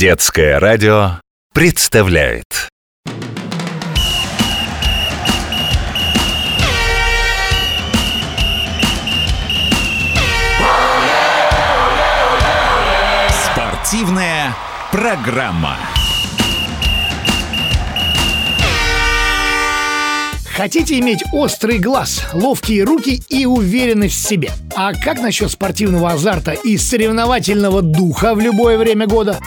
Детское радио представляет Спортивная программа. Хотите иметь острый глаз, ловкие руки и уверенность в себе? А как насчет спортивного азарта и соревновательного духа в любое время года?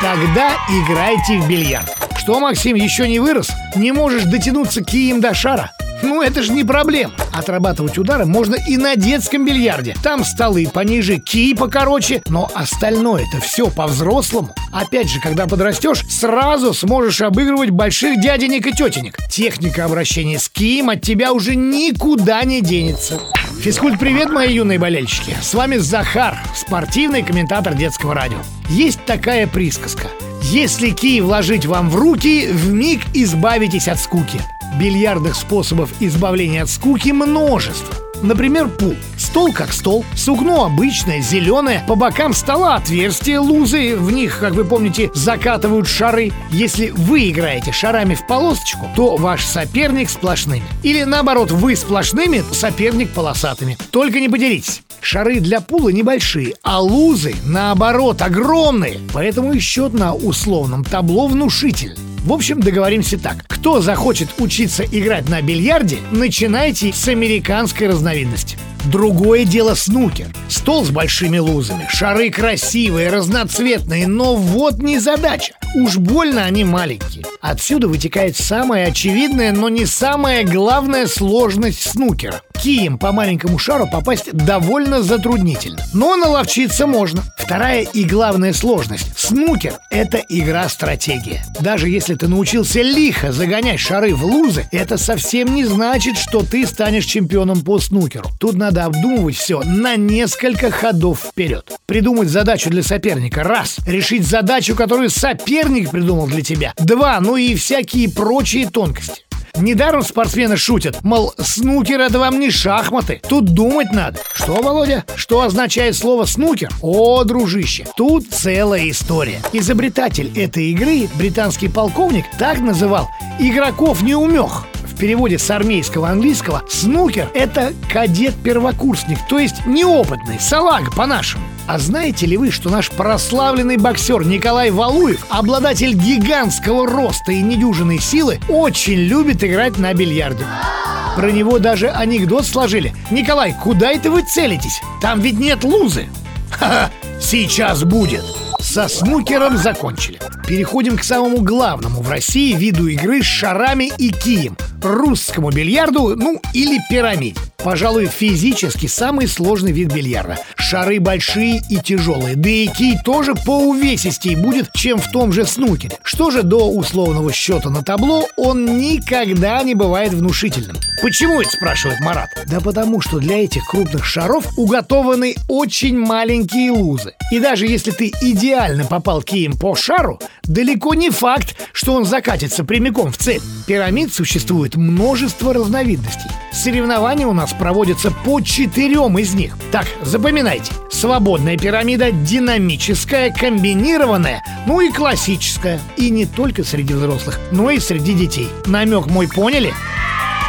Тогда играйте в бильярд. Что, Максим, еще не вырос? Не можешь дотянуться кием до шара? Ну, это же не проблема. Отрабатывать удары можно и на детском бильярде. Там столы пониже, кий покороче, но остальное-то все по-взрослому. Опять же, когда подрастешь, сразу сможешь обыгрывать больших дяденек и тетенек. Техника обращения с кием от тебя уже никуда не денется. Физкульт, привет, мои юные болельщики. С вами Захар, спортивный комментатор детского радио. Есть такая присказка. Если кий вложить вам в руки, в миг избавитесь от скуки. Бильярдных способов избавления от скуки множество. Например, пул. Стол как стол, сукно обычное, зеленое, по бокам стола отверстия, лузы, в них, как вы помните, закатывают шары. Если вы играете шарами в полосочку, то ваш соперник сплошными. Или наоборот, вы сплошными, соперник полосатыми. Только не поделитесь. Шары для пула небольшие, а лузы, наоборот, огромные. Поэтому и счет на условном табло внушительный. В общем, договоримся так. Кто захочет учиться играть на бильярде, начинайте с американской разновидности. Другое дело снукер. Стол с большими лузами, шары красивые, разноцветные, но вот не задача. Уж больно они маленькие. Отсюда вытекает самая очевидная, но не самая главная сложность снукера. Кием по маленькому шару попасть довольно затруднительно. Но наловчиться можно. Вторая и главная сложность. Снукер – это игра-стратегия. Даже если ты научился лихо загонять шары в лузы, это совсем не значит, что ты станешь чемпионом по снукеру. Тут надо обдумывать все на несколько ходов вперед. Придумать задачу для соперника – раз. Решить задачу, которую соперник придумал для тебя – два. Ну и всякие прочие тонкости. Недаром спортсмены шутят, мол, снукер это вам не шахматы, тут думать надо. Что, Володя? Что означает слово снукер? О, дружище, тут целая история. Изобретатель этой игры, британский полковник, так называл игроков неумех. Переводе с армейского английского снукер – это кадет-первокурсник, то есть неопытный, салага по-нашему. А знаете ли вы, что наш прославленный боксер Николай Валуев, обладатель гигантского роста и недюжинной силы, очень любит играть на бильярде? Про него даже анекдот сложили. Николай, куда это вы целитесь? Там ведь нет лузы. Ха-ха, сейчас будет. Со снукером закончили. Переходим к самому главному в России виду игры с шарами и кием – русскому бильярду, ну или пирамиде. Пожалуй, физически самый сложный вид бильярда. Шары большие и тяжелые, да и кий тоже по увесистей будет, чем в том же снукере. Что же до условного счета на табло, он никогда не бывает внушительным. Почему это спрашивает Марат? Да потому что для этих крупных шаров уготованы очень маленькие лузы. И даже если ты идеально попал кием по шару, далеко не факт, что он закатится прямиком в цель. Пирамид существует множество разновидностей. Соревнования у нас проводятся по четырем из них. Так, запоминайте. Свободная пирамида, динамическая, комбинированная, ну и классическая. И не только среди взрослых, но и среди детей. Намек мой поняли?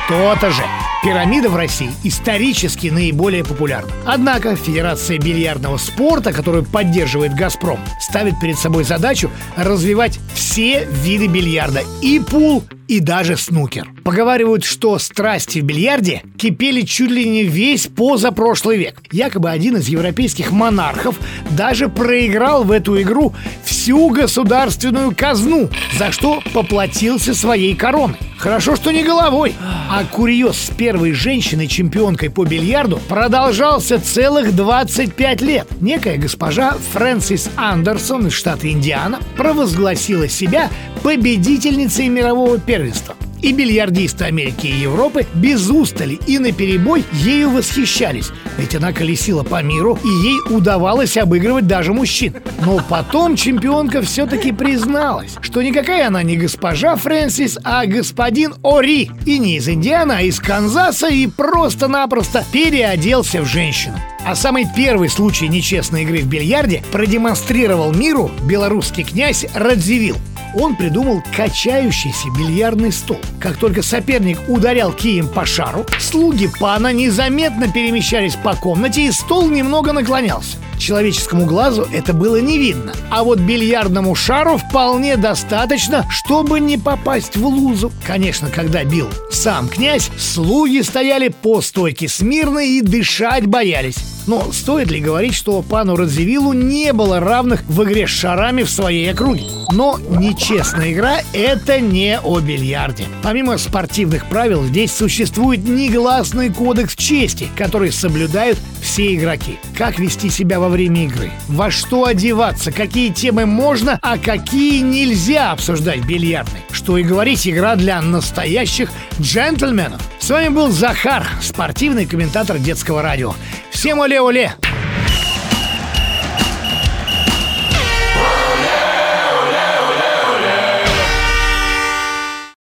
То-то же. Пирамида в России исторически наиболее популярна. Однако Федерация бильярдного спорта, которую поддерживает «Газпром», ставит перед собой задачу развивать все виды бильярда – и пул, и даже снукер. Поговаривают, что страсти в бильярде кипели чуть ли не весь позапрошлый век. Якобы один из европейских монархов даже проиграл в эту игру всю государственную казну, за что поплатился своей короной. Хорошо, что не головой. А курьез с первой женщиной-чемпионкой по бильярду продолжался целых 25 лет. Некая госпожа Фрэнсис Андерсон из штата Индиана провозгласила себя победительницей мирового первенства. И бильярдисты Америки и Европы без устали и наперебой ею восхищались, ведь она колесила по миру, и ей удавалось обыгрывать даже мужчин. Но потом чемпионка все-таки призналась, что никакая она не госпожа Фрэнсис, а господин Ори. И не из Индианы, а из Канзаса, и просто-напросто переоделся в женщину. А самый первый случай нечестной игры в бильярде продемонстрировал миру белорусский князь Радзивилл. Он придумал качающийся бильярдный стол. Как только соперник ударял кием по шару, слуги пана незаметно перемещались по комнате, и стол немного наклонялся. Человеческому глазу это было не видно, а вот бильярдному шару вполне достаточно, чтобы не попасть в лузу. Конечно, когда бил сам князь, слуги стояли по стойке смирно и дышать боялись. Но стоит ли говорить, что пану Радзивиллу не было равных в игре с шарами в своей округе? Но нечестная игра – это не о бильярде. Помимо спортивных правил, здесь существует негласный кодекс чести, который соблюдают все игроки. Как вести себя во время игры, во что одеваться, какие темы можно, а какие нельзя обсуждать в бильярдной. Что и говорить, игра для настоящих джентльменов. С вами был Захар, спортивный комментатор детского радио. Всем оле-оле!